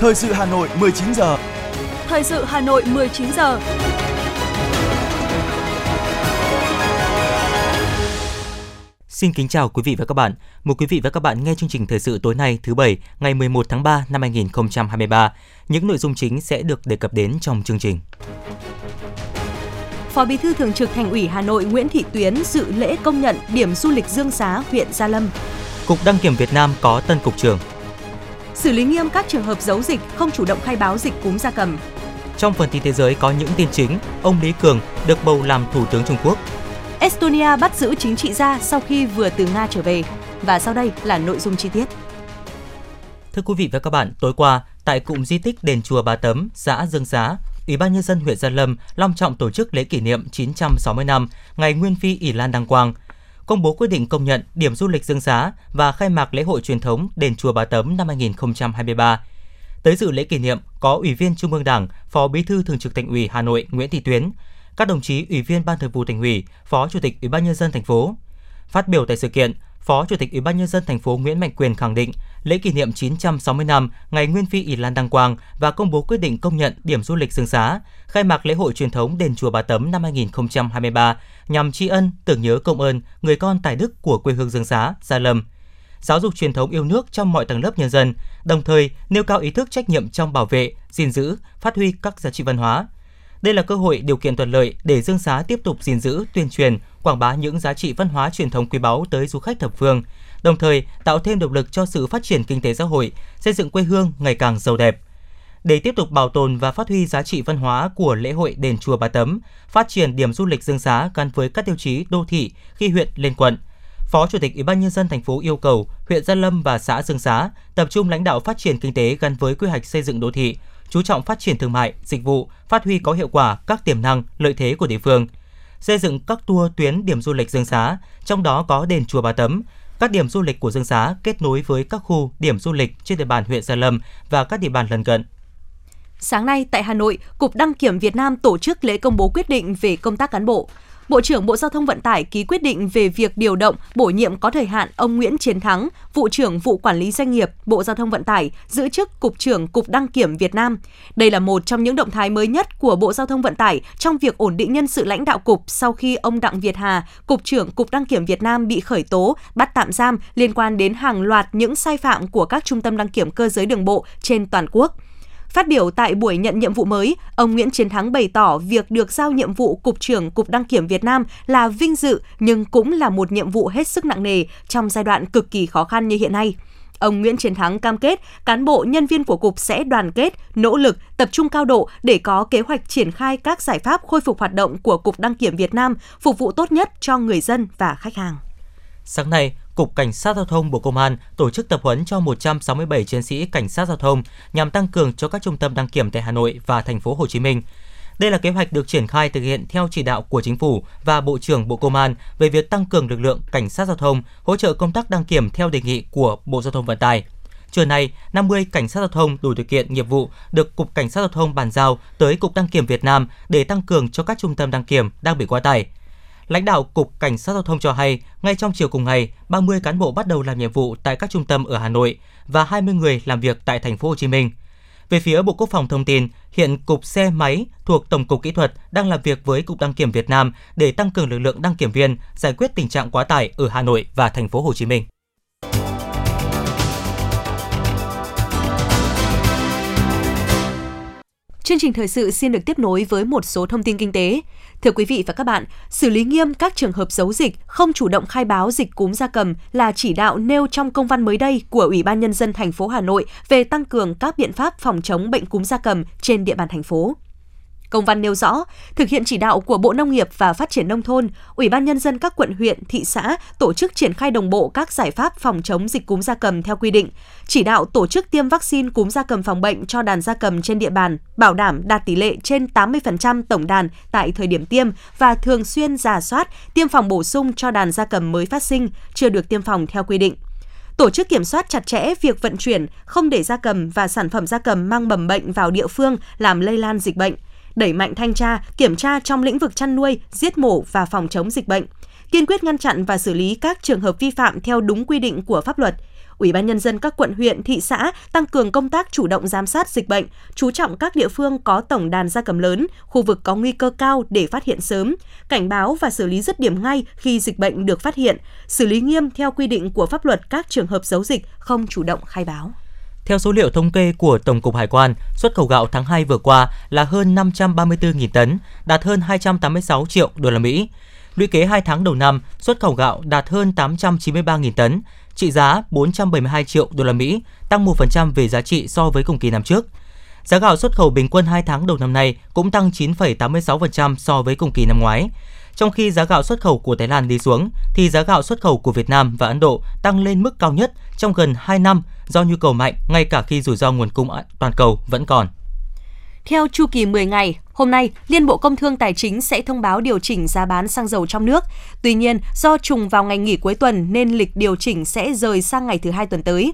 Thời sự Hà Nội 19 giờ. Thời sự Hà Nội 19 giờ. Xin kính chào quý vị và các bạn. Mời quý vị và các bạn nghe chương trình thời sự tối nay thứ Bảy, ngày 11 tháng 3 năm 2023. Những nội dung chính sẽ được đề cập đến trong chương trình. Phó Bí thư Thường trực Thành ủy Hà Nội Nguyễn Thị Tuyến dự lễ công nhận điểm du lịch Dương Xá, huyện Gia Lâm. Cục Đăng kiểm Việt Nam có tân cục trưởng. Xử lý nghiêm các trường hợp giấu dịch, không chủ động khai báo dịch cúm gia cầm. Trong phần tin thế giới có những tin chính, ông Lý Cường được bầu làm Thủ tướng Trung Quốc. Estonia bắt giữ chính trị gia sau khi vừa từ Nga trở về. Và sau đây là nội dung chi tiết. Thưa quý vị và các bạn, tối qua, tại cụm di tích đền chùa Bà Tấm, xã Dương Xá, Ủy ban nhân dân huyện Gia Lâm long trọng tổ chức lễ kỷ niệm 960 năm ngày Nguyên phi ỷ Lan Đăng Quang, công bố quyết định công nhận điểm du lịch Dương Xá và khai mạc lễ hội truyền thống đền chùa Bà Tấm năm 2023. Tới dự lễ kỷ niệm có Ủy viên Trung ương Đảng, Phó Bí thư Thường trực Thành ủy Hà Nội Nguyễn Thị Tuyến, các đồng chí Ủy viên Ban Thường vụ Thành ủy, Phó Chủ tịch Ủy ban nhân dân thành phố. Phát biểu tại sự kiện, Phó Chủ tịch Ủy ban nhân dân thành phố Nguyễn Mạnh Quyền khẳng định lễ kỷ niệm 960 năm ngày Nguyên phi ỷ Lan Đăng Quang và công bố quyết định công nhận điểm du lịch Dương Xá, khai mạc lễ hội truyền thống đền chùa Bà Tấm năm 2023 nhằm tri ân, tưởng nhớ công ơn người con tài đức của quê hương Dương Xá, Gia Lâm giáo dục truyền thống yêu nước trong mọi tầng lớp nhân dân, đồng thời nêu cao ý thức trách nhiệm trong bảo vệ, gìn giữ, phát huy các giá trị văn hóa. Đây là cơ hội điều kiện thuận lợi để Dương Xá tiếp tục gìn giữ, tuyên truyền, quảng bá những giá trị văn hóa truyền thống quý báu tới du khách thập phương, đồng thời tạo thêm động lực cho sự phát triển kinh tế xã hội, xây dựng quê hương ngày càng giàu đẹp. Để tiếp tục bảo tồn và phát huy giá trị văn hóa của lễ hội đền chùa Bà Tấm, phát triển điểm du lịch Dương Xá gắn với các tiêu chí đô thị khi huyện lên quận, Phó Chủ tịch Ủy ban nhân dân thành phố yêu cầu huyện Gia Lâm và xã Dương Xá tập trung lãnh đạo phát triển kinh tế gắn với quy hoạch xây dựng đô thị, chú trọng phát triển thương mại, dịch vụ, phát huy có hiệu quả các tiềm năng, lợi thế của địa phương. Xây dựng các tour tuyến điểm du lịch Dương Xá, trong đó có đền chùa Bà Tấm, các điểm du lịch của Dương Xá kết nối với các khu điểm du lịch trên địa bàn huyện Gia Lâm và các địa bàn lân cận. Sáng nay tại Hà Nội, Cục Đăng kiểm Việt Nam tổ chức lễ công bố quyết định về công tác cán bộ. Bộ trưởng Bộ Giao thông Vận tải ký quyết định về việc điều động, bổ nhiệm có thời hạn ông Nguyễn Chiến Thắng, vụ trưởng vụ quản lý doanh nghiệp Bộ Giao thông Vận tải, giữ chức Cục trưởng Cục Đăng kiểm Việt Nam. Đây là một trong những động thái mới nhất của Bộ Giao thông Vận tải trong việc ổn định nhân sự lãnh đạo cục sau khi ông Đặng Việt Hà, Cục trưởng Cục Đăng kiểm Việt Nam bị khởi tố, bắt tạm giam liên quan đến hàng loạt những sai phạm của các trung tâm đăng kiểm cơ giới đường bộ trên toàn quốc. Phát biểu tại buổi nhận nhiệm vụ mới, ông Nguyễn Chiến Thắng bày tỏ việc được giao nhiệm vụ Cục trưởng Cục Đăng kiểm Việt Nam là vinh dự nhưng cũng là một nhiệm vụ hết sức nặng nề trong giai đoạn cực kỳ khó khăn như hiện nay. Ông Nguyễn Chiến Thắng cam kết cán bộ nhân viên của cục sẽ đoàn kết, nỗ lực, tập trung cao độ để có kế hoạch triển khai các giải pháp khôi phục hoạt động của Cục Đăng kiểm Việt Nam, phục vụ tốt nhất cho người dân và khách hàng. Sáng nay, Cục Cảnh sát Giao thông Bộ Công an tổ chức tập huấn cho 167 chiến sĩ cảnh sát giao thông nhằm tăng cường cho các trung tâm đăng kiểm tại Hà Nội và thành phố Hồ Chí Minh. Đây là kế hoạch được triển khai thực hiện theo chỉ đạo của Chính phủ và Bộ trưởng Bộ Công an về việc tăng cường lực lượng cảnh sát giao thông hỗ trợ công tác đăng kiểm theo đề nghị của Bộ Giao thông Vận tải. Trưa nay, 50 cảnh sát giao thông đủ điều kiện nghiệp vụ được Cục Cảnh sát giao thông bàn giao tới Cục Đăng kiểm Việt Nam để tăng cường cho các trung tâm đăng kiểm đang bị quá tải. Lãnh đạo Cục Cảnh sát Giao thông cho hay, ngay trong chiều cùng ngày, 30 cán bộ bắt đầu làm nhiệm vụ tại các trung tâm ở Hà Nội và 20 người làm việc tại thành phố Hồ Chí Minh. Về phía Bộ Quốc phòng thông tin, hiện Cục Xe Máy thuộc Tổng cục Kỹ thuật đang làm việc với Cục Đăng kiểm Việt Nam để tăng cường lực lượng đăng kiểm viên, giải quyết tình trạng quá tải ở Hà Nội và thành phố Hồ Chí Minh. Chương trình thời sự xin được tiếp nối với một số thông tin kinh tế. Thưa quý vị và các bạn, xử lý nghiêm các trường hợp giấu dịch, không chủ động khai báo dịch cúm gia cầm là chỉ đạo nêu trong công văn mới đây của Ủy ban nhân dân thành phố Hà Nội về tăng cường các biện pháp phòng chống bệnh cúm gia cầm trên địa bàn thành phố. Công văn nêu rõ, thực hiện chỉ đạo của Bộ Nông nghiệp và Phát triển Nông thôn, Ủy ban Nhân dân các quận huyện, thị xã tổ chức triển khai đồng bộ các giải pháp phòng chống dịch cúm gia cầm theo quy định, chỉ đạo tổ chức tiêm vaccine cúm gia cầm phòng bệnh cho đàn gia cầm trên địa bàn, bảo đảm đạt tỷ lệ trên 80% tổng đàn tại thời điểm tiêm và thường xuyên giả soát, tiêm phòng bổ sung cho đàn gia cầm mới phát sinh, chưa được tiêm phòng theo quy định. Tổ chức kiểm soát chặt chẽ việc vận chuyển, không để gia cầm và sản phẩm gia cầm mang mầm bệnh vào địa phương làm lây lan dịch bệnh, đẩy mạnh thanh tra, kiểm tra trong lĩnh vực chăn nuôi, giết mổ và phòng chống dịch bệnh, kiên quyết ngăn chặn và xử lý các trường hợp vi phạm theo đúng quy định của pháp luật. Ủy ban nhân dân các quận huyện, thị xã tăng cường công tác chủ động giám sát dịch bệnh, chú trọng các địa phương có tổng đàn gia cầm lớn, khu vực có nguy cơ cao để phát hiện sớm, cảnh báo và xử lý dứt điểm ngay khi dịch bệnh được phát hiện, xử lý nghiêm theo quy định của pháp luật các trường hợp giấu dịch không chủ động khai báo. Theo số liệu thống kê của Tổng cục Hải quan, xuất khẩu gạo tháng 2 vừa qua là hơn 534.000 tấn, đạt hơn 286 triệu đô la Mỹ. Lũy kế 2 tháng đầu năm, xuất khẩu gạo đạt hơn 893.000 tấn, trị giá 472 triệu đô la Mỹ, tăng 1% về giá trị so với cùng kỳ năm trước. Giá gạo xuất khẩu bình quân 2 tháng đầu năm nay cũng tăng 9,86% so với cùng kỳ năm ngoái. Trong khi giá gạo xuất khẩu của Thái Lan đi xuống, thì giá gạo xuất khẩu của Việt Nam và Ấn Độ tăng lên mức cao nhất trong gần 2 năm do nhu cầu mạnh ngay cả khi rủi ro nguồn cung toàn cầu vẫn còn. Theo chu kỳ 10 ngày, hôm nay Liên Bộ Công Thương Tài chính sẽ thông báo điều chỉnh giá bán xăng dầu trong nước. Tuy nhiên, do trùng vào ngày nghỉ cuối tuần nên lịch điều chỉnh sẽ rời sang ngày thứ hai tuần tới.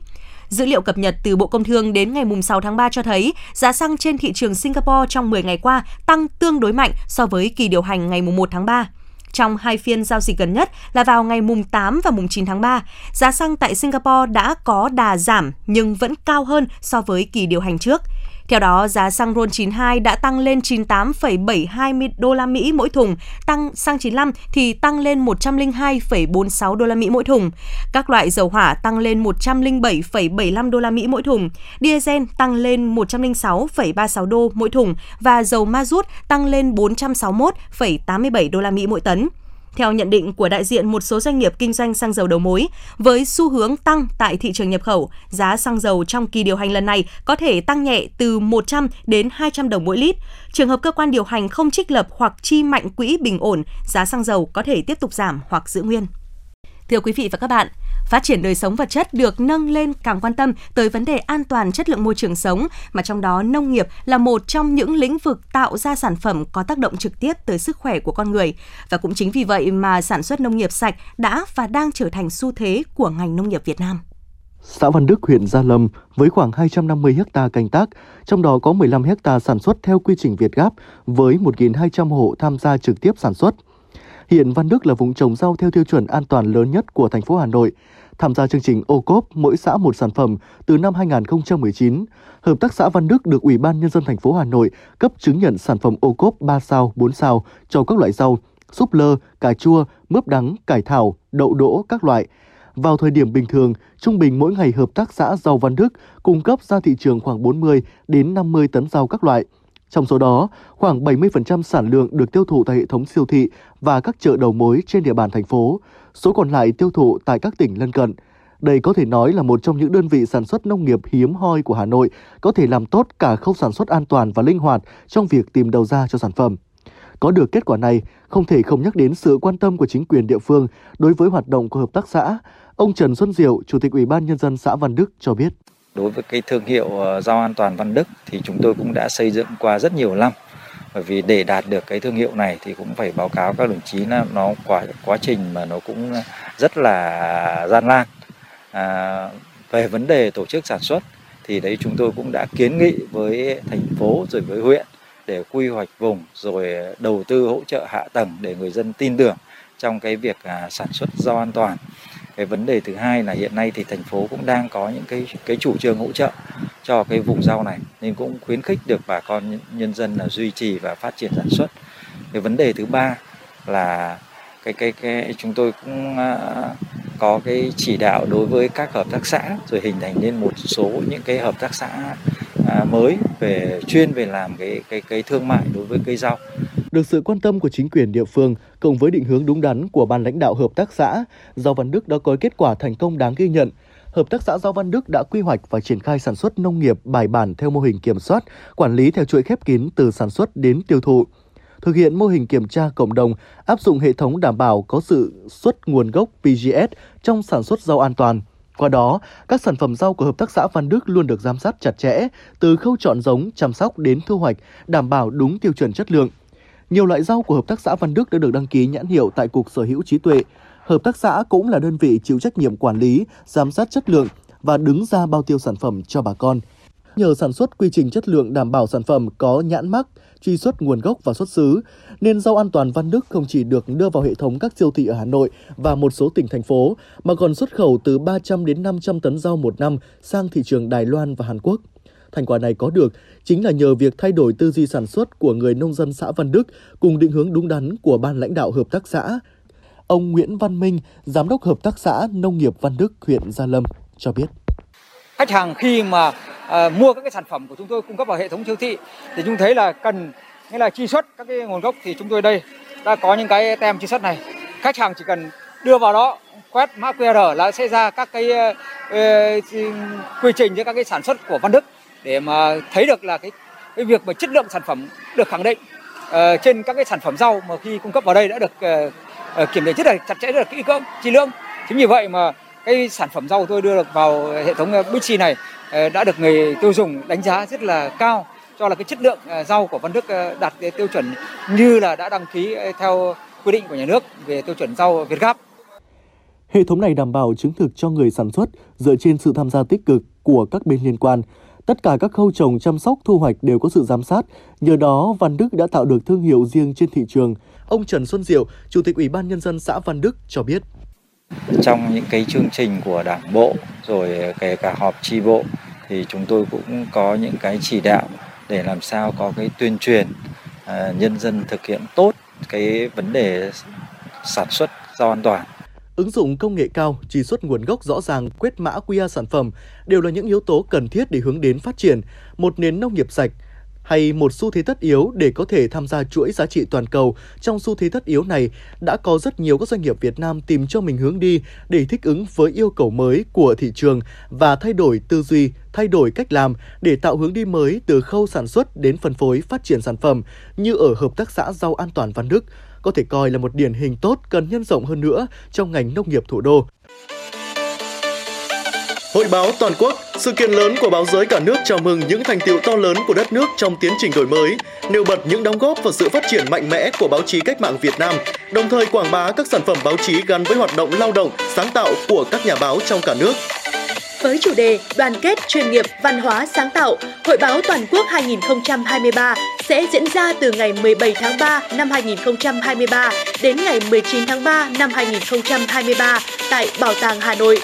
Dữ liệu cập nhật từ Bộ Công Thương đến ngày 6 tháng 3 cho thấy, giá xăng trên thị trường Singapore trong 10 ngày qua tăng tương đối mạnh so với kỳ điều hành ngày 1 tháng 3 trong hai phiên giao dịch gần nhất là vào ngày mùng 8 và mùng 9 tháng 3. Giá xăng tại Singapore đã có đà giảm nhưng vẫn cao hơn so với kỳ điều hành trước. Theo đó, giá xăng RON 92 đã tăng lên 98,720 đô la Mỹ mỗi thùng, tăng xăng 95 thì tăng lên 102,46 đô la Mỹ mỗi thùng. Các loại dầu hỏa tăng lên 107,75 đô la Mỹ mỗi thùng, diesel tăng lên 106,36 đô mỗi thùng và dầu ma rút tăng lên 461,87 đô la Mỹ mỗi tấn. Theo nhận định của đại diện một số doanh nghiệp kinh doanh xăng dầu đầu mối, với xu hướng tăng tại thị trường nhập khẩu, giá xăng dầu trong kỳ điều hành lần này có thể tăng nhẹ từ 100 đến 200 đồng mỗi lít. Trường hợp cơ quan điều hành không trích lập hoặc chi mạnh quỹ bình ổn, giá xăng dầu có thể tiếp tục giảm hoặc giữ nguyên. Thưa quý vị và các bạn, Phát triển đời sống vật chất được nâng lên càng quan tâm tới vấn đề an toàn chất lượng môi trường sống, mà trong đó nông nghiệp là một trong những lĩnh vực tạo ra sản phẩm có tác động trực tiếp tới sức khỏe của con người. Và cũng chính vì vậy mà sản xuất nông nghiệp sạch đã và đang trở thành xu thế của ngành nông nghiệp Việt Nam. Xã Văn Đức, huyện Gia Lâm với khoảng 250 ha canh tác, trong đó có 15 ha sản xuất theo quy trình Việt Gáp với 1.200 hộ tham gia trực tiếp sản xuất. Hiện Văn Đức là vùng trồng rau theo tiêu chuẩn an toàn lớn nhất của thành phố Hà Nội. Tham gia chương trình ô cốp mỗi xã một sản phẩm từ năm 2019, Hợp tác xã Văn Đức được Ủy ban Nhân dân thành phố Hà Nội cấp chứng nhận sản phẩm ô cốp 3 sao, 4 sao cho các loại rau, súp lơ, cà chua, mướp đắng, cải thảo, đậu đỗ các loại. Vào thời điểm bình thường, trung bình mỗi ngày hợp tác xã rau Văn Đức cung cấp ra thị trường khoảng 40 đến 50 tấn rau các loại. Trong số đó, khoảng 70% sản lượng được tiêu thụ tại hệ thống siêu thị và các chợ đầu mối trên địa bàn thành phố, số còn lại tiêu thụ tại các tỉnh lân cận. Đây có thể nói là một trong những đơn vị sản xuất nông nghiệp hiếm hoi của Hà Nội, có thể làm tốt cả khâu sản xuất an toàn và linh hoạt trong việc tìm đầu ra cho sản phẩm. Có được kết quả này, không thể không nhắc đến sự quan tâm của chính quyền địa phương đối với hoạt động của hợp tác xã. Ông Trần Xuân Diệu, Chủ tịch Ủy ban Nhân dân xã Văn Đức cho biết. Đối với cái thương hiệu ờ, rau an toàn Văn Đức thì chúng tôi cũng đã xây dựng qua rất nhiều năm. Bởi vì để đạt được cái thương hiệu này thì cũng phải báo cáo các đồng chí là nó quá quá trình mà nó cũng rất là gian nan. À, về vấn đề tổ chức sản xuất thì đấy chúng tôi cũng đã kiến nghị với thành phố rồi với huyện để quy hoạch vùng rồi đầu tư hỗ trợ hạ tầng để người dân tin tưởng trong cái việc à, sản xuất rau an toàn cái vấn đề thứ hai là hiện nay thì thành phố cũng đang có những cái cái chủ trương hỗ trợ cho cái vùng rau này, nên cũng khuyến khích được bà con nhân dân là duy trì và phát triển sản xuất. Cái vấn đề thứ ba là cái cái cái, chúng tôi cũng à, có cái chỉ đạo đối với các hợp tác xã rồi hình thành nên một số những cái hợp tác xã à, mới về, chuyên về làm cái cái cái thương mại đối với cây rau được sự quan tâm của chính quyền địa phương cộng với định hướng đúng đắn của ban lãnh đạo hợp tác xã, Giao Văn Đức đã có kết quả thành công đáng ghi nhận. Hợp tác xã Giao Văn Đức đã quy hoạch và triển khai sản xuất nông nghiệp bài bản theo mô hình kiểm soát, quản lý theo chuỗi khép kín từ sản xuất đến tiêu thụ. Thực hiện mô hình kiểm tra cộng đồng, áp dụng hệ thống đảm bảo có sự xuất nguồn gốc PGS trong sản xuất rau an toàn. Qua đó, các sản phẩm rau của Hợp tác xã Văn Đức luôn được giám sát chặt chẽ, từ khâu chọn giống, chăm sóc đến thu hoạch, đảm bảo đúng tiêu chuẩn chất lượng – nhiều loại rau của Hợp tác xã Văn Đức đã được đăng ký nhãn hiệu tại Cục Sở hữu trí tuệ. Hợp tác xã cũng là đơn vị chịu trách nhiệm quản lý, giám sát chất lượng và đứng ra bao tiêu sản phẩm cho bà con. Nhờ sản xuất quy trình chất lượng đảm bảo sản phẩm có nhãn mắc, truy xuất nguồn gốc và xuất xứ, nên rau an toàn Văn Đức không chỉ được đưa vào hệ thống các siêu thị ở Hà Nội và một số tỉnh thành phố, mà còn xuất khẩu từ 300 đến 500 tấn rau một năm sang thị trường Đài Loan và Hàn Quốc. Thành quả này có được chính là nhờ việc thay đổi tư duy sản xuất của người nông dân xã Văn Đức cùng định hướng đúng đắn của ban lãnh đạo hợp tác xã. Ông Nguyễn Văn Minh, giám đốc hợp tác xã nông nghiệp Văn Đức, huyện Gia Lâm cho biết. Khách hàng khi mà à, mua các cái sản phẩm của chúng tôi cung cấp vào hệ thống siêu thị thì chúng thấy là cần nghĩa là truy xuất các cái nguồn gốc thì chúng tôi đây đã có những cái tem truy xuất này. Khách hàng chỉ cần đưa vào đó quét mã QR là sẽ ra các cái uh, quy trình cho các cái sản xuất của Văn Đức để mà thấy được là cái cái việc mà chất lượng sản phẩm được khẳng định uh, trên các cái sản phẩm rau mà khi cung cấp vào đây đã được uh, uh, kiểm định rất là chặt chẽ rất là kỹ lưỡng chi lương chính vì vậy mà cái sản phẩm rau tôi đưa được vào hệ thống Bixi này uh, đã được người tiêu dùng đánh giá rất là cao cho là cái chất lượng rau của Văn Đức đạt tiêu chuẩn như là đã đăng ký theo quy định của nhà nước về tiêu chuẩn rau Việt gáp. Hệ thống này đảm bảo chứng thực cho người sản xuất dựa trên sự tham gia tích cực của các bên liên quan, Tất cả các khâu trồng, chăm sóc, thu hoạch đều có sự giám sát. Nhờ đó, Văn Đức đã tạo được thương hiệu riêng trên thị trường. Ông Trần Xuân Diệu, Chủ tịch Ủy ban Nhân dân xã Văn Đức cho biết. Trong những cái chương trình của đảng bộ, rồi kể cả họp tri bộ, thì chúng tôi cũng có những cái chỉ đạo để làm sao có cái tuyên truyền à, nhân dân thực hiện tốt cái vấn đề sản xuất rau an toàn Ứng dụng công nghệ cao, truy xuất nguồn gốc rõ ràng, quét mã QR sản phẩm đều là những yếu tố cần thiết để hướng đến phát triển một nền nông nghiệp sạch hay một xu thế tất yếu để có thể tham gia chuỗi giá trị toàn cầu. Trong xu thế tất yếu này, đã có rất nhiều các doanh nghiệp Việt Nam tìm cho mình hướng đi để thích ứng với yêu cầu mới của thị trường và thay đổi tư duy, thay đổi cách làm để tạo hướng đi mới từ khâu sản xuất đến phân phối phát triển sản phẩm như ở Hợp tác xã Rau An toàn Văn Đức, có thể coi là một điển hình tốt cần nhân rộng hơn nữa trong ngành nông nghiệp thủ đô. Hội báo toàn quốc, sự kiện lớn của báo giới cả nước chào mừng những thành tiệu to lớn của đất nước trong tiến trình đổi mới, nêu bật những đóng góp và sự phát triển mạnh mẽ của báo chí cách mạng Việt Nam, đồng thời quảng bá các sản phẩm báo chí gắn với hoạt động lao động, sáng tạo của các nhà báo trong cả nước. Với chủ đề Đoàn kết chuyên nghiệp văn hóa sáng tạo, Hội báo toàn quốc 2023 sẽ diễn ra từ ngày 17 tháng 3 năm 2023 đến ngày 19 tháng 3 năm 2023 tại Bảo tàng Hà Nội.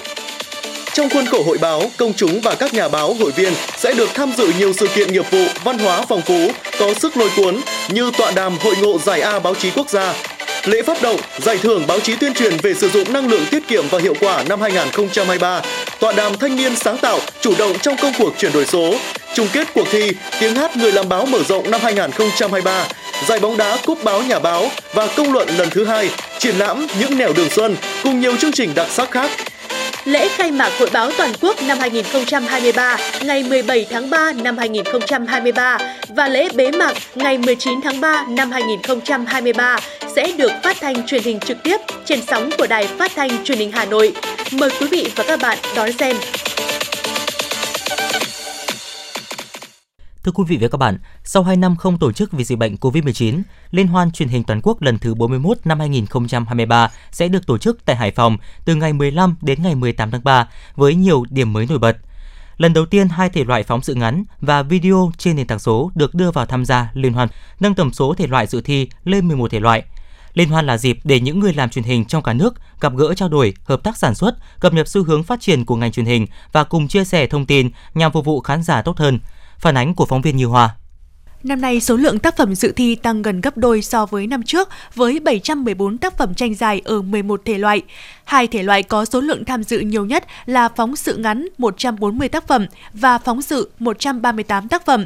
Trong khuôn khổ hội báo, công chúng và các nhà báo hội viên sẽ được tham dự nhiều sự kiện nghiệp vụ, văn hóa phong phú, có sức lôi cuốn như tọa đàm Hội ngộ Giải A báo chí quốc gia, lễ phát động giải thưởng báo chí tuyên truyền về sử dụng năng lượng tiết kiệm và hiệu quả năm 2023, tọa đàm thanh niên sáng tạo chủ động trong công cuộc chuyển đổi số, chung kết cuộc thi tiếng hát người làm báo mở rộng năm 2023, giải bóng đá cúp báo nhà báo và công luận lần thứ hai, triển lãm những nẻo đường xuân cùng nhiều chương trình đặc sắc khác. Lễ khai mạc Hội báo toàn quốc năm 2023 ngày 17 tháng 3 năm 2023 và lễ bế mạc ngày 19 tháng 3 năm 2023 sẽ được phát thanh truyền hình trực tiếp trên sóng của Đài Phát thanh Truyền hình Hà Nội. Mời quý vị và các bạn đón xem. Thưa quý vị và các bạn, sau 2 năm không tổ chức vì dịch bệnh COVID-19, Liên hoan truyền hình toàn quốc lần thứ 41 năm 2023 sẽ được tổ chức tại Hải Phòng từ ngày 15 đến ngày 18 tháng 3 với nhiều điểm mới nổi bật. Lần đầu tiên, hai thể loại phóng sự ngắn và video trên nền tảng số được đưa vào tham gia liên hoan, nâng tổng số thể loại dự thi lên 11 thể loại. Liên hoan là dịp để những người làm truyền hình trong cả nước gặp gỡ trao đổi, hợp tác sản xuất, cập nhật xu hướng phát triển của ngành truyền hình và cùng chia sẻ thông tin nhằm phục vụ khán giả tốt hơn. Phản ánh của phóng viên Như Hoa. Năm nay, số lượng tác phẩm dự thi tăng gần gấp đôi so với năm trước, với 714 tác phẩm tranh dài ở 11 thể loại. Hai thể loại có số lượng tham dự nhiều nhất là phóng sự ngắn 140 tác phẩm và phóng sự 138 tác phẩm.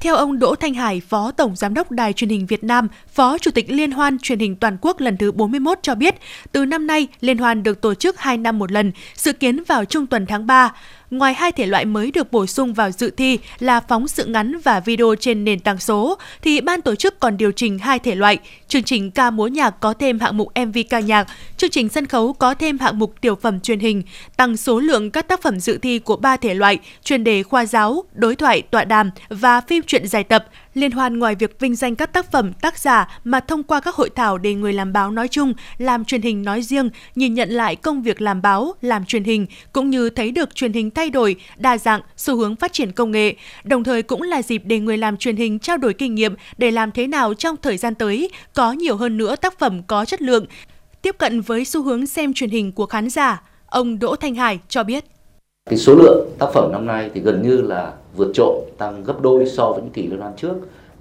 Theo ông Đỗ Thanh Hải, Phó Tổng Giám đốc Đài truyền hình Việt Nam, Phó Chủ tịch Liên hoan truyền hình toàn quốc lần thứ 41 cho biết, từ năm nay, Liên hoan được tổ chức 2 năm một lần, dự kiến vào trung tuần tháng 3. Ngoài hai thể loại mới được bổ sung vào dự thi là phóng sự ngắn và video trên nền tảng số, thì ban tổ chức còn điều chỉnh hai thể loại. Chương trình ca múa nhạc có thêm hạng mục MV ca nhạc, chương trình sân khấu có thêm hạng mục tiểu phẩm truyền hình, tăng số lượng các tác phẩm dự thi của ba thể loại, chuyên đề khoa giáo, đối thoại, tọa đàm và phim truyện dài tập Liên hoan ngoài việc vinh danh các tác phẩm, tác giả mà thông qua các hội thảo để người làm báo nói chung, làm truyền hình nói riêng, nhìn nhận lại công việc làm báo, làm truyền hình, cũng như thấy được truyền hình thay đổi, đa dạng, xu hướng phát triển công nghệ. Đồng thời cũng là dịp để người làm truyền hình trao đổi kinh nghiệm để làm thế nào trong thời gian tới có nhiều hơn nữa tác phẩm có chất lượng, tiếp cận với xu hướng xem truyền hình của khán giả. Ông Đỗ Thanh Hải cho biết. Cái số lượng tác phẩm năm nay thì gần như là vượt trội, tăng gấp đôi so với những kỳ liên hoan trước.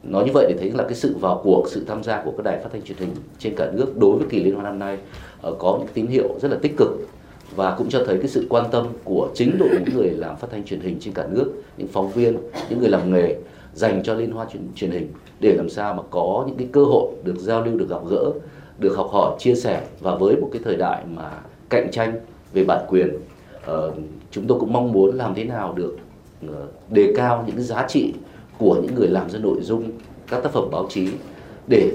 Nói như vậy để thấy là cái sự vào cuộc, sự tham gia của các đài phát thanh truyền hình trên cả nước đối với kỳ liên hoan năm nay ờ, có những tín hiệu rất là tích cực và cũng cho thấy cái sự quan tâm của chính đội ngũ người làm phát thanh truyền hình trên cả nước, những phóng viên, những người làm nghề dành cho liên hoan truyền, truyền hình để làm sao mà có những cái cơ hội được giao lưu, được gặp gỡ, được học hỏi, chia sẻ và với một cái thời đại mà cạnh tranh về bản quyền uh, chúng tôi cũng mong muốn làm thế nào được Ờ, đề cao những cái giá trị của những người làm ra nội dung các tác phẩm báo chí để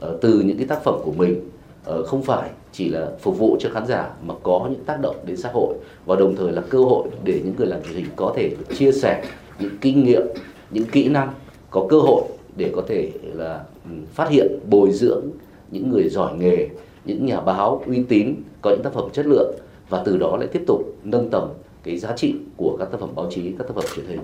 ờ, từ những cái tác phẩm của mình ờ, không phải chỉ là phục vụ cho khán giả mà có những tác động đến xã hội và đồng thời là cơ hội để những người làm truyền hình có thể chia sẻ những kinh nghiệm, những kỹ năng, có cơ hội để có thể là ừ, phát hiện, bồi dưỡng những người giỏi nghề, những nhà báo uy tín, có những tác phẩm chất lượng và từ đó lại tiếp tục nâng tầm cái giá trị của các tác phẩm báo chí, các tác phẩm truyền hình.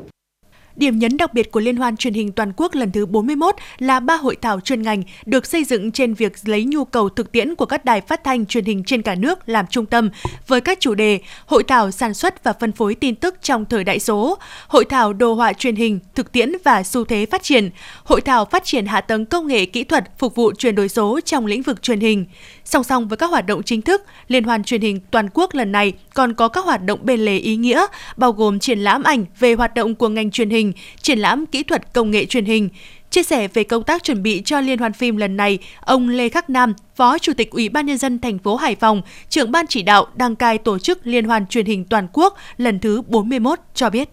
Điểm nhấn đặc biệt của Liên hoan truyền hình toàn quốc lần thứ 41 là ba hội thảo chuyên ngành được xây dựng trên việc lấy nhu cầu thực tiễn của các đài phát thanh truyền hình trên cả nước làm trung tâm với các chủ đề Hội thảo sản xuất và phân phối tin tức trong thời đại số, Hội thảo đồ họa truyền hình, thực tiễn và xu thế phát triển, Hội thảo phát triển hạ tầng công nghệ kỹ thuật phục vụ chuyển đổi số trong lĩnh vực truyền hình. Song song với các hoạt động chính thức, Liên hoan truyền hình toàn quốc lần này còn có các hoạt động bên lề ý nghĩa, bao gồm triển lãm ảnh về hoạt động của ngành truyền hình, triển lãm kỹ thuật công nghệ truyền hình. Chia sẻ về công tác chuẩn bị cho liên hoan phim lần này, ông Lê Khắc Nam, Phó Chủ tịch Ủy ban nhân dân thành phố Hải Phòng, trưởng ban chỉ đạo đăng cai tổ chức liên hoan truyền hình toàn quốc lần thứ 41 cho biết.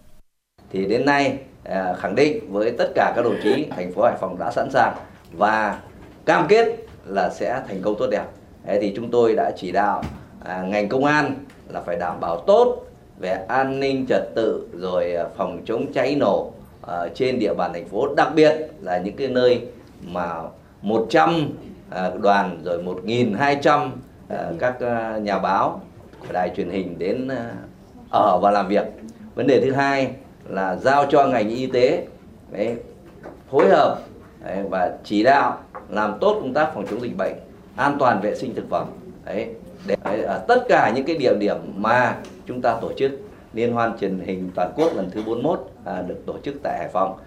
Thì đến nay à, khẳng định với tất cả các đồng chí thành phố Hải Phòng đã sẵn sàng và cam kết là sẽ thành công tốt đẹp. Thế thì chúng tôi đã chỉ đạo à, ngành công an là phải đảm bảo tốt về an ninh trật tự rồi à, phòng chống cháy nổ à, trên địa bàn thành phố. Đặc biệt là những cái nơi mà 100 à, đoàn rồi 1.200 à, các à, nhà báo của đài truyền hình đến à, ở và làm việc. Vấn đề thứ hai là giao cho ngành y tế đấy, phối hợp đấy, và chỉ đạo làm tốt công tác phòng chống dịch bệnh an toàn vệ sinh thực phẩm đấy. Để đấy, ở tất cả những cái địa điểm mà chúng ta tổ chức liên hoan truyền hình toàn quốc lần thứ 41 à, được tổ chức tại Hải Phòng.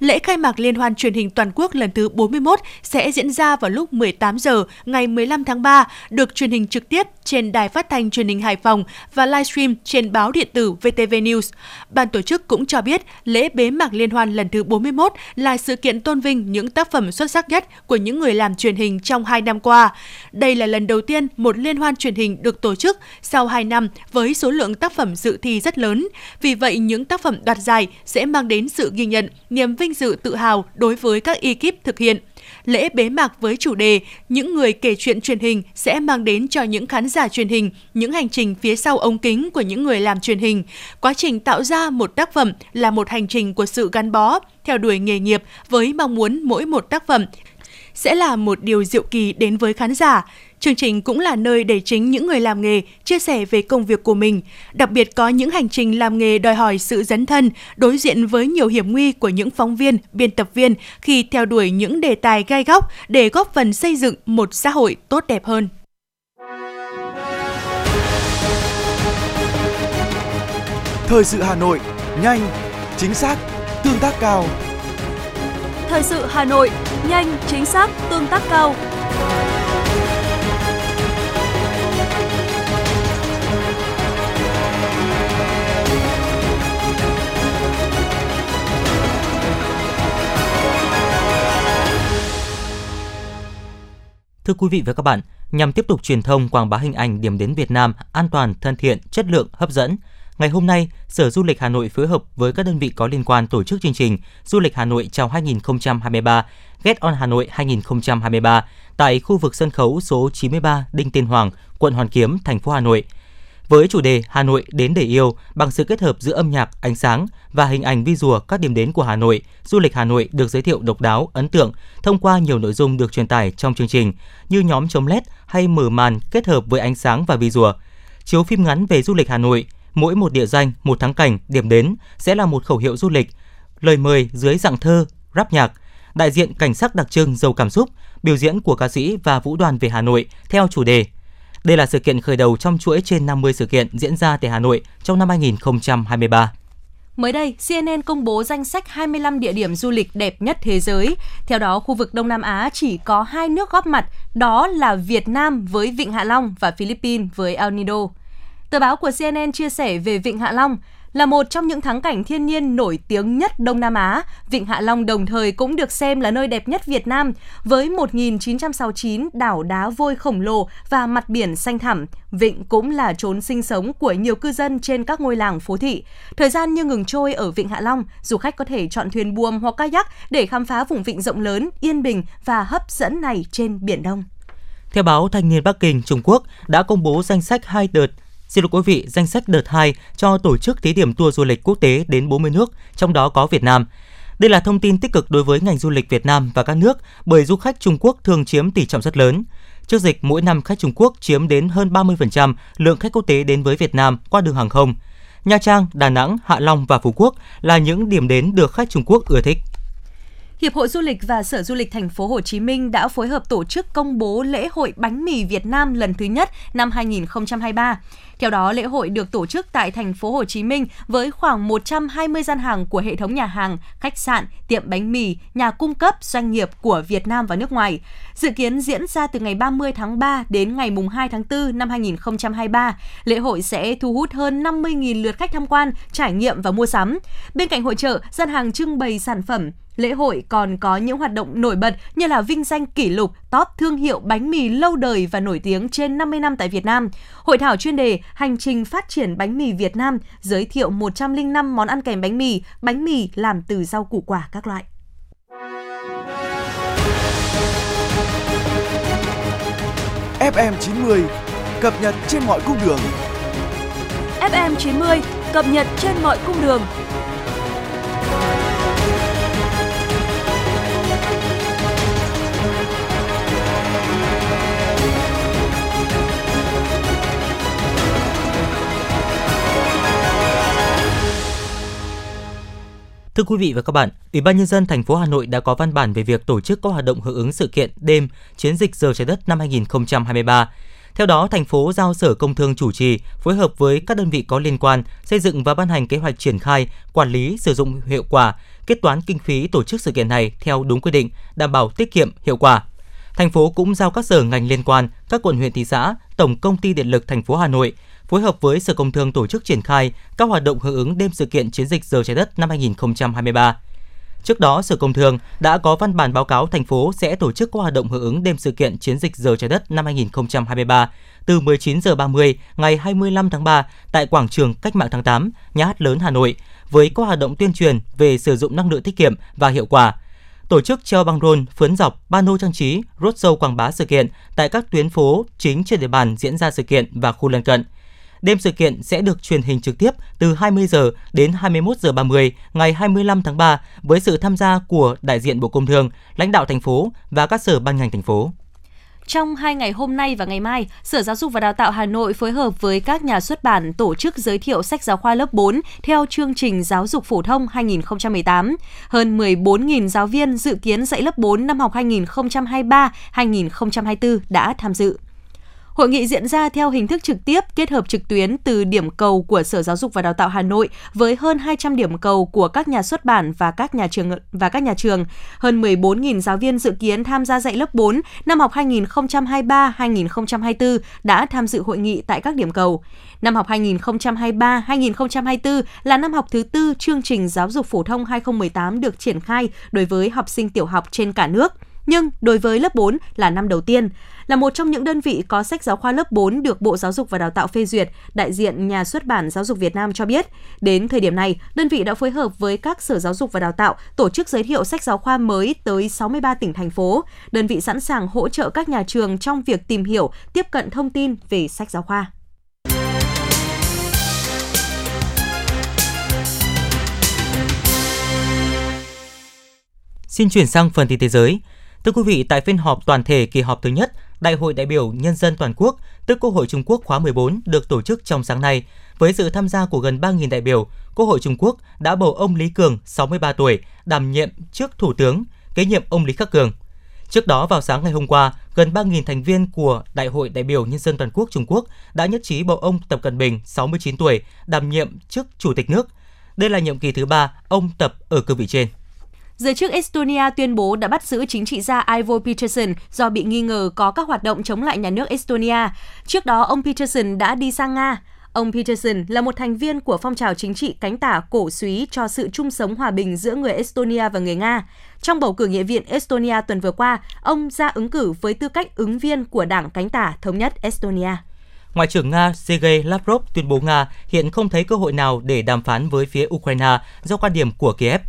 Lễ khai mạc Liên hoan truyền hình toàn quốc lần thứ 41 sẽ diễn ra vào lúc 18 giờ ngày 15 tháng 3, được truyền hình trực tiếp trên đài phát thanh truyền hình Hải Phòng và livestream trên báo điện tử VTV News. Ban tổ chức cũng cho biết lễ bế mạc Liên hoan lần thứ 41 là sự kiện tôn vinh những tác phẩm xuất sắc nhất của những người làm truyền hình trong 2 năm qua. Đây là lần đầu tiên một liên hoan truyền hình được tổ chức sau 2 năm với số lượng tác phẩm dự thi rất lớn. Vì vậy, những tác phẩm đoạt giải sẽ mang đến sự ghi nhận, niềm vinh dự tự hào đối với các ekip thực hiện. Lễ bế mạc với chủ đề Những người kể chuyện truyền hình sẽ mang đến cho những khán giả truyền hình những hành trình phía sau ống kính của những người làm truyền hình. Quá trình tạo ra một tác phẩm là một hành trình của sự gắn bó, theo đuổi nghề nghiệp với mong muốn mỗi một tác phẩm sẽ là một điều diệu kỳ đến với khán giả. Chương trình cũng là nơi để chính những người làm nghề chia sẻ về công việc của mình, đặc biệt có những hành trình làm nghề đòi hỏi sự dấn thân, đối diện với nhiều hiểm nguy của những phóng viên, biên tập viên khi theo đuổi những đề tài gai góc để góp phần xây dựng một xã hội tốt đẹp hơn. Thời sự Hà Nội, nhanh, chính xác, tương tác cao. Thời sự Hà Nội, nhanh, chính xác, tương tác cao. Thưa quý vị và các bạn, nhằm tiếp tục truyền thông quảng bá hình ảnh điểm đến Việt Nam an toàn, thân thiện, chất lượng, hấp dẫn, ngày hôm nay, Sở Du lịch Hà Nội phối hợp với các đơn vị có liên quan tổ chức chương trình Du lịch Hà Nội chào 2023, Get on Hà Nội 2023 tại khu vực sân khấu số 93 Đinh Tiên Hoàng, quận Hoàn Kiếm, thành phố Hà Nội. với chủ đề Hà Nội đến để yêu bằng sự kết hợp giữa âm nhạc, ánh sáng và hình ảnh vi rùa các điểm đến của Hà Nội. Du lịch Hà Nội được giới thiệu độc đáo, ấn tượng thông qua nhiều nội dung được truyền tải trong chương trình như nhóm chống led hay mở màn kết hợp với ánh sáng và vi rùa, Chiếu phim ngắn về du lịch Hà Nội, mỗi một địa danh, một thắng cảnh, điểm đến sẽ là một khẩu hiệu du lịch. Lời mời dưới dạng thơ, rap nhạc, đại diện cảnh sắc đặc trưng giàu cảm xúc, biểu diễn của ca sĩ và vũ đoàn về Hà Nội theo chủ đề đây là sự kiện khởi đầu trong chuỗi trên 50 sự kiện diễn ra tại Hà Nội trong năm 2023. Mới đây, CNN công bố danh sách 25 địa điểm du lịch đẹp nhất thế giới. Theo đó, khu vực Đông Nam Á chỉ có hai nước góp mặt, đó là Việt Nam với Vịnh Hạ Long và Philippines với El Nido. Tờ báo của CNN chia sẻ về Vịnh Hạ Long, là một trong những thắng cảnh thiên nhiên nổi tiếng nhất Đông Nam Á, Vịnh Hạ Long đồng thời cũng được xem là nơi đẹp nhất Việt Nam với 1.969 đảo đá vôi khổng lồ và mặt biển xanh thẳm. Vịnh cũng là chốn sinh sống của nhiều cư dân trên các ngôi làng phố thị. Thời gian như ngừng trôi ở Vịnh Hạ Long, du khách có thể chọn thuyền buồm hoặc kayak để khám phá vùng vịnh rộng lớn, yên bình và hấp dẫn này trên Biển Đông. Theo báo Thanh niên Bắc Kinh, Trung Quốc đã công bố danh sách hai đợt Xin lỗi quý vị, danh sách đợt 2 cho tổ chức thí điểm tour du lịch quốc tế đến 40 nước, trong đó có Việt Nam. Đây là thông tin tích cực đối với ngành du lịch Việt Nam và các nước bởi du khách Trung Quốc thường chiếm tỷ trọng rất lớn. Trước dịch, mỗi năm khách Trung Quốc chiếm đến hơn 30% lượng khách quốc tế đến với Việt Nam qua đường hàng không. Nha Trang, Đà Nẵng, Hạ Long và Phú Quốc là những điểm đến được khách Trung Quốc ưa thích. Hiệp hội Du lịch và Sở Du lịch Thành phố Hồ Chí Minh đã phối hợp tổ chức công bố lễ hội bánh mì Việt Nam lần thứ nhất năm 2023. Theo đó, lễ hội được tổ chức tại thành phố Hồ Chí Minh với khoảng 120 gian hàng của hệ thống nhà hàng, khách sạn, tiệm bánh mì, nhà cung cấp, doanh nghiệp của Việt Nam và nước ngoài. Dự kiến diễn ra từ ngày 30 tháng 3 đến ngày 2 tháng 4 năm 2023. Lễ hội sẽ thu hút hơn 50.000 lượt khách tham quan, trải nghiệm và mua sắm. Bên cạnh hội trợ, gian hàng trưng bày sản phẩm, Lễ hội còn có những hoạt động nổi bật như là vinh danh kỷ lục top thương hiệu bánh mì lâu đời và nổi tiếng trên 50 năm tại Việt Nam. Hội thảo chuyên đề Hành trình phát triển bánh mì Việt Nam giới thiệu 105 món ăn kèm bánh mì, bánh mì làm từ rau củ quả các loại. FM 90 cập nhật trên mọi cung đường. FM 90 cập nhật trên mọi cung đường. Thưa quý vị và các bạn, Ủy ban nhân dân thành phố Hà Nội đã có văn bản về việc tổ chức các hoạt động hưởng ứng sự kiện đêm chiến dịch giờ trái đất năm 2023. Theo đó, thành phố giao Sở Công Thương chủ trì, phối hợp với các đơn vị có liên quan xây dựng và ban hành kế hoạch triển khai, quản lý, sử dụng hiệu quả, kết toán kinh phí tổ chức sự kiện này theo đúng quy định, đảm bảo tiết kiệm, hiệu quả. Thành phố cũng giao các sở ngành liên quan, các quận huyện thị xã, Tổng công ty Điện lực thành phố Hà Nội phối hợp với Sở Công Thương tổ chức triển khai các hoạt động hưởng ứng đêm sự kiện chiến dịch giờ trái đất năm 2023. Trước đó, Sở Công Thương đã có văn bản báo cáo thành phố sẽ tổ chức các hoạt động hưởng ứng đêm sự kiện chiến dịch giờ trái đất năm 2023 từ 19 giờ 30 ngày 25 tháng 3 tại quảng trường Cách mạng tháng 8, Nhà hát lớn Hà Nội với các hoạt động tuyên truyền về sử dụng năng lượng tiết kiệm và hiệu quả. Tổ chức treo băng rôn, phướn dọc, pano trang trí, roadshow quảng bá sự kiện tại các tuyến phố chính trên địa bàn diễn ra sự kiện và khu lân cận. Đêm sự kiện sẽ được truyền hình trực tiếp từ 20 giờ đến 21 giờ 30 ngày 25 tháng 3 với sự tham gia của đại diện Bộ Công Thương, lãnh đạo thành phố và các sở ban ngành thành phố. Trong hai ngày hôm nay và ngày mai, Sở Giáo dục và Đào tạo Hà Nội phối hợp với các nhà xuất bản tổ chức giới thiệu sách giáo khoa lớp 4 theo chương trình giáo dục phổ thông 2018. Hơn 14.000 giáo viên dự kiến dạy lớp 4 năm học 2023-2024 đã tham dự. Hội nghị diễn ra theo hình thức trực tiếp, kết hợp trực tuyến từ điểm cầu của Sở Giáo dục và Đào tạo Hà Nội với hơn 200 điểm cầu của các nhà xuất bản và các nhà trường, và các nhà trường. Hơn 14.000 giáo viên dự kiến tham gia dạy lớp 4 năm học 2023-2024 đã tham dự hội nghị tại các điểm cầu. Năm học 2023-2024 là năm học thứ tư chương trình giáo dục phổ thông 2018 được triển khai đối với học sinh tiểu học trên cả nước nhưng đối với lớp 4 là năm đầu tiên. Là một trong những đơn vị có sách giáo khoa lớp 4 được Bộ Giáo dục và Đào tạo phê duyệt, đại diện nhà xuất bản Giáo dục Việt Nam cho biết, đến thời điểm này, đơn vị đã phối hợp với các sở giáo dục và đào tạo tổ chức giới thiệu sách giáo khoa mới tới 63 tỉnh thành phố. Đơn vị sẵn sàng hỗ trợ các nhà trường trong việc tìm hiểu, tiếp cận thông tin về sách giáo khoa. Xin chuyển sang phần tin thế giới. Thưa quý vị, tại phiên họp toàn thể kỳ họp thứ nhất, Đại hội đại biểu Nhân dân toàn quốc, tức Quốc hội Trung Quốc khóa 14 được tổ chức trong sáng nay. Với sự tham gia của gần 3.000 đại biểu, Quốc hội Trung Quốc đã bầu ông Lý Cường, 63 tuổi, đảm nhiệm trước Thủ tướng, kế nhiệm ông Lý Khắc Cường. Trước đó vào sáng ngày hôm qua, gần 3.000 thành viên của Đại hội đại biểu Nhân dân toàn quốc Trung Quốc đã nhất trí bầu ông Tập Cận Bình, 69 tuổi, đảm nhiệm chức Chủ tịch nước. Đây là nhiệm kỳ thứ ba ông Tập ở cương vị trên. Giới chức Estonia tuyên bố đã bắt giữ chính trị gia Ivo Peterson do bị nghi ngờ có các hoạt động chống lại nhà nước Estonia. Trước đó, ông Peterson đã đi sang Nga. Ông Peterson là một thành viên của phong trào chính trị cánh tả cổ suý cho sự chung sống hòa bình giữa người Estonia và người Nga. Trong bầu cử nghị viện Estonia tuần vừa qua, ông ra ứng cử với tư cách ứng viên của đảng cánh tả thống nhất Estonia. Ngoại trưởng Nga Sergei Lavrov tuyên bố Nga hiện không thấy cơ hội nào để đàm phán với phía Ukraine do quan điểm của Kiev.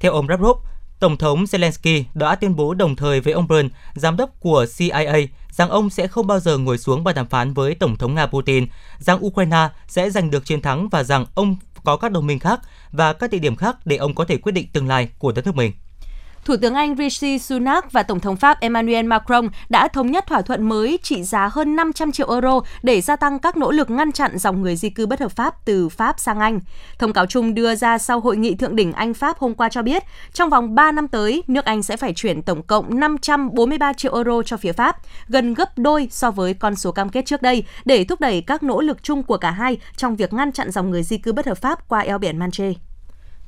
Theo ông Lavrov, Tổng thống Zelensky đã tuyên bố đồng thời với ông Burns, giám đốc của CIA, rằng ông sẽ không bao giờ ngồi xuống bàn đàm phán với Tổng thống Nga Putin, rằng Ukraine sẽ giành được chiến thắng và rằng ông có các đồng minh khác và các địa điểm khác để ông có thể quyết định tương lai của đất nước mình. Thủ tướng Anh Rishi Sunak và Tổng thống Pháp Emmanuel Macron đã thống nhất thỏa thuận mới trị giá hơn 500 triệu euro để gia tăng các nỗ lực ngăn chặn dòng người di cư bất hợp pháp từ Pháp sang Anh. Thông cáo chung đưa ra sau hội nghị thượng đỉnh Anh-Pháp hôm qua cho biết, trong vòng 3 năm tới, nước Anh sẽ phải chuyển tổng cộng 543 triệu euro cho phía Pháp, gần gấp đôi so với con số cam kết trước đây, để thúc đẩy các nỗ lực chung của cả hai trong việc ngăn chặn dòng người di cư bất hợp pháp qua eo biển Manche.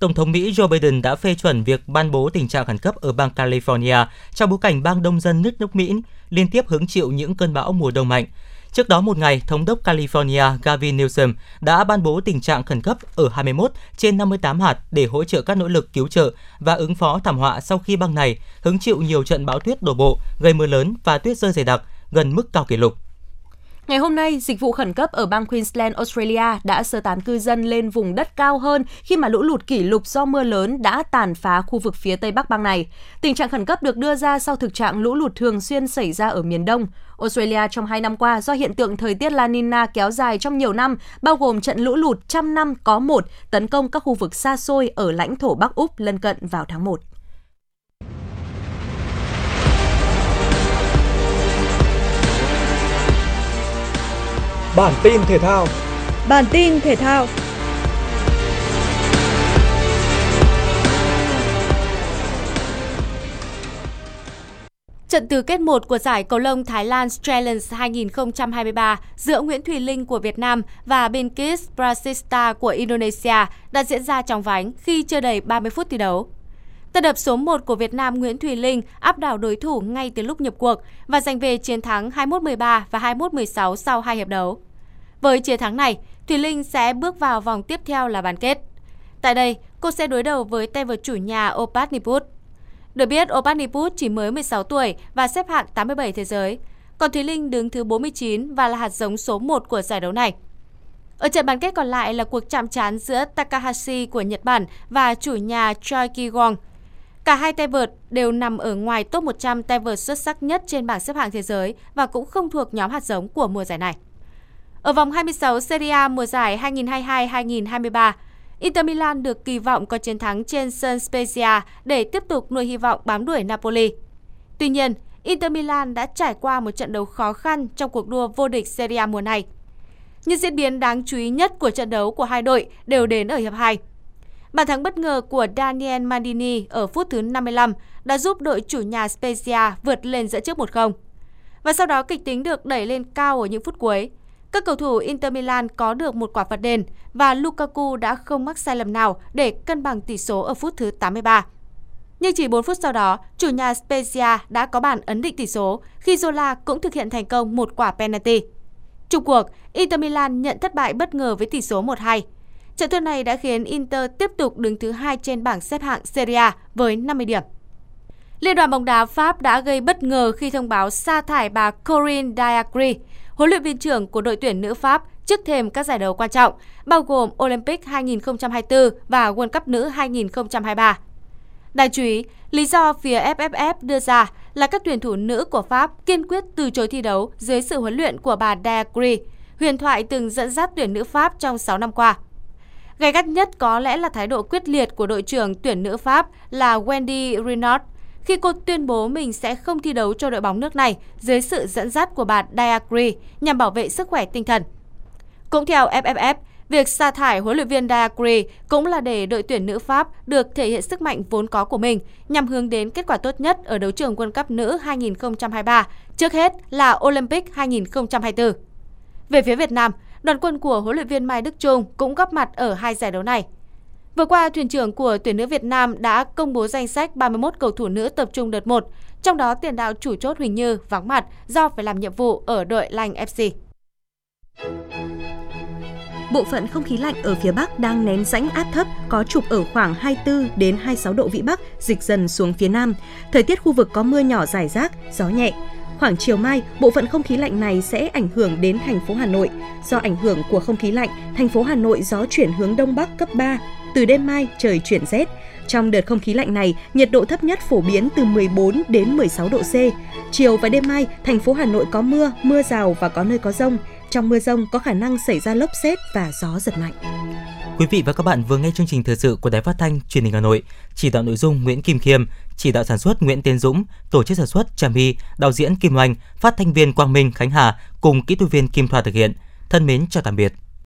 Tổng thống Mỹ Joe Biden đã phê chuẩn việc ban bố tình trạng khẩn cấp ở bang California trong bối cảnh bang đông dân nước nước Mỹ liên tiếp hứng chịu những cơn bão mùa đông mạnh. Trước đó một ngày, Thống đốc California Gavin Newsom đã ban bố tình trạng khẩn cấp ở 21 trên 58 hạt để hỗ trợ các nỗ lực cứu trợ và ứng phó thảm họa sau khi bang này hứng chịu nhiều trận bão tuyết đổ bộ, gây mưa lớn và tuyết rơi dày đặc gần mức cao kỷ lục. Ngày hôm nay, dịch vụ khẩn cấp ở bang Queensland, Australia đã sơ tán cư dân lên vùng đất cao hơn khi mà lũ lụt kỷ lục do mưa lớn đã tàn phá khu vực phía tây bắc bang này. Tình trạng khẩn cấp được đưa ra sau thực trạng lũ lụt thường xuyên xảy ra ở miền đông. Australia trong hai năm qua do hiện tượng thời tiết La Nina kéo dài trong nhiều năm, bao gồm trận lũ lụt trăm năm có một tấn công các khu vực xa xôi ở lãnh thổ Bắc Úc lân cận vào tháng 1. Bản tin thể thao. Bản tin thể thao. Trận tứ kết 1 của giải cầu lông Thái Lan Challenge 2023 giữa Nguyễn Thùy Linh của Việt Nam và Binkis Prasista của Indonesia đã diễn ra trong vánh khi chưa đầy 30 phút thi đấu. Tân đập số 1 của Việt Nam Nguyễn Thùy Linh áp đảo đối thủ ngay từ lúc nhập cuộc và giành về chiến thắng 21-13 và 21-16 sau hai hiệp đấu. Với chiến thắng này, Thùy Linh sẽ bước vào vòng tiếp theo là bán kết. Tại đây, cô sẽ đối đầu với tay vợt chủ nhà Opat Được biết, Opat chỉ mới 16 tuổi và xếp hạng 87 thế giới, còn Thùy Linh đứng thứ 49 và là hạt giống số 1 của giải đấu này. Ở trận bán kết còn lại là cuộc chạm trán giữa Takahashi của Nhật Bản và chủ nhà Choi Ki-gong. Cả hai tay vợt đều nằm ở ngoài top 100 tay vợt xuất sắc nhất trên bảng xếp hạng thế giới và cũng không thuộc nhóm hạt giống của mùa giải này. Ở vòng 26 Serie A mùa giải 2022-2023, Inter Milan được kỳ vọng có chiến thắng trên sân Spezia để tiếp tục nuôi hy vọng bám đuổi Napoli. Tuy nhiên, Inter Milan đã trải qua một trận đấu khó khăn trong cuộc đua vô địch Serie A mùa này. Những diễn biến đáng chú ý nhất của trận đấu của hai đội đều đến ở hiệp 2. Bàn thắng bất ngờ của Daniel Mandini ở phút thứ 55 đã giúp đội chủ nhà Spezia vượt lên dẫn trước 1-0. Và sau đó kịch tính được đẩy lên cao ở những phút cuối các cầu thủ Inter Milan có được một quả phạt đền và Lukaku đã không mắc sai lầm nào để cân bằng tỷ số ở phút thứ 83. Nhưng chỉ 4 phút sau đó, chủ nhà Spezia đã có bàn ấn định tỷ số khi Zola cũng thực hiện thành công một quả penalty. Trung cuộc, Inter Milan nhận thất bại bất ngờ với tỷ số 1-2. Trận thua này đã khiến Inter tiếp tục đứng thứ hai trên bảng xếp hạng Serie A với 50 điểm. Liên đoàn bóng đá Pháp đã gây bất ngờ khi thông báo sa thải bà Corinne Diacre, huấn luyện viên trưởng của đội tuyển nữ Pháp trước thềm các giải đấu quan trọng, bao gồm Olympic 2024 và World Cup nữ 2023. Đáng chú ý, lý do phía FFF đưa ra là các tuyển thủ nữ của Pháp kiên quyết từ chối thi đấu dưới sự huấn luyện của bà Diacre, huyền thoại từng dẫn dắt tuyển nữ Pháp trong 6 năm qua. Gay gắt nhất có lẽ là thái độ quyết liệt của đội trưởng tuyển nữ Pháp là Wendy Renard khi cô tuyên bố mình sẽ không thi đấu cho đội bóng nước này dưới sự dẫn dắt của bà Diagri nhằm bảo vệ sức khỏe tinh thần. Cũng theo FFF, việc sa thải huấn luyện viên Diagri cũng là để đội tuyển nữ Pháp được thể hiện sức mạnh vốn có của mình nhằm hướng đến kết quả tốt nhất ở đấu trường World Cup nữ 2023, trước hết là Olympic 2024. Về phía Việt Nam, đoàn quân của huấn luyện viên Mai Đức Trung cũng góp mặt ở hai giải đấu này. Vừa qua, thuyền trưởng của tuyển nữ Việt Nam đã công bố danh sách 31 cầu thủ nữ tập trung đợt 1, trong đó tiền đạo chủ chốt Huỳnh Như vắng mặt do phải làm nhiệm vụ ở đội Lanh FC. Bộ phận không khí lạnh ở phía Bắc đang nén rãnh áp thấp có trục ở khoảng 24 đến 26 độ vĩ Bắc, dịch dần xuống phía Nam. Thời tiết khu vực có mưa nhỏ rải rác, gió nhẹ. Khoảng chiều mai, bộ phận không khí lạnh này sẽ ảnh hưởng đến thành phố Hà Nội. Do ảnh hưởng của không khí lạnh, thành phố Hà Nội gió chuyển hướng đông bắc cấp 3. Từ đêm mai trời chuyển rét. Trong đợt không khí lạnh này, nhiệt độ thấp nhất phổ biến từ 14 đến 16 độ C. Chiều và đêm mai, thành phố Hà Nội có mưa, mưa rào và có nơi có rông. Trong mưa rông có khả năng xảy ra lốc xét và gió giật mạnh. Quý vị và các bạn vừa nghe chương trình thời sự của Đài Phát thanh Truyền hình Hà Nội. Chỉ đạo nội dung Nguyễn Kim Khiêm, chỉ đạo sản xuất Nguyễn Tiến Dũng, tổ chức sản xuất Trà My, đạo diễn Kim Oanh, phát thanh viên Quang Minh Khánh Hà cùng kỹ thuật viên Kim Thoa thực hiện. Thân mến chào tạm biệt.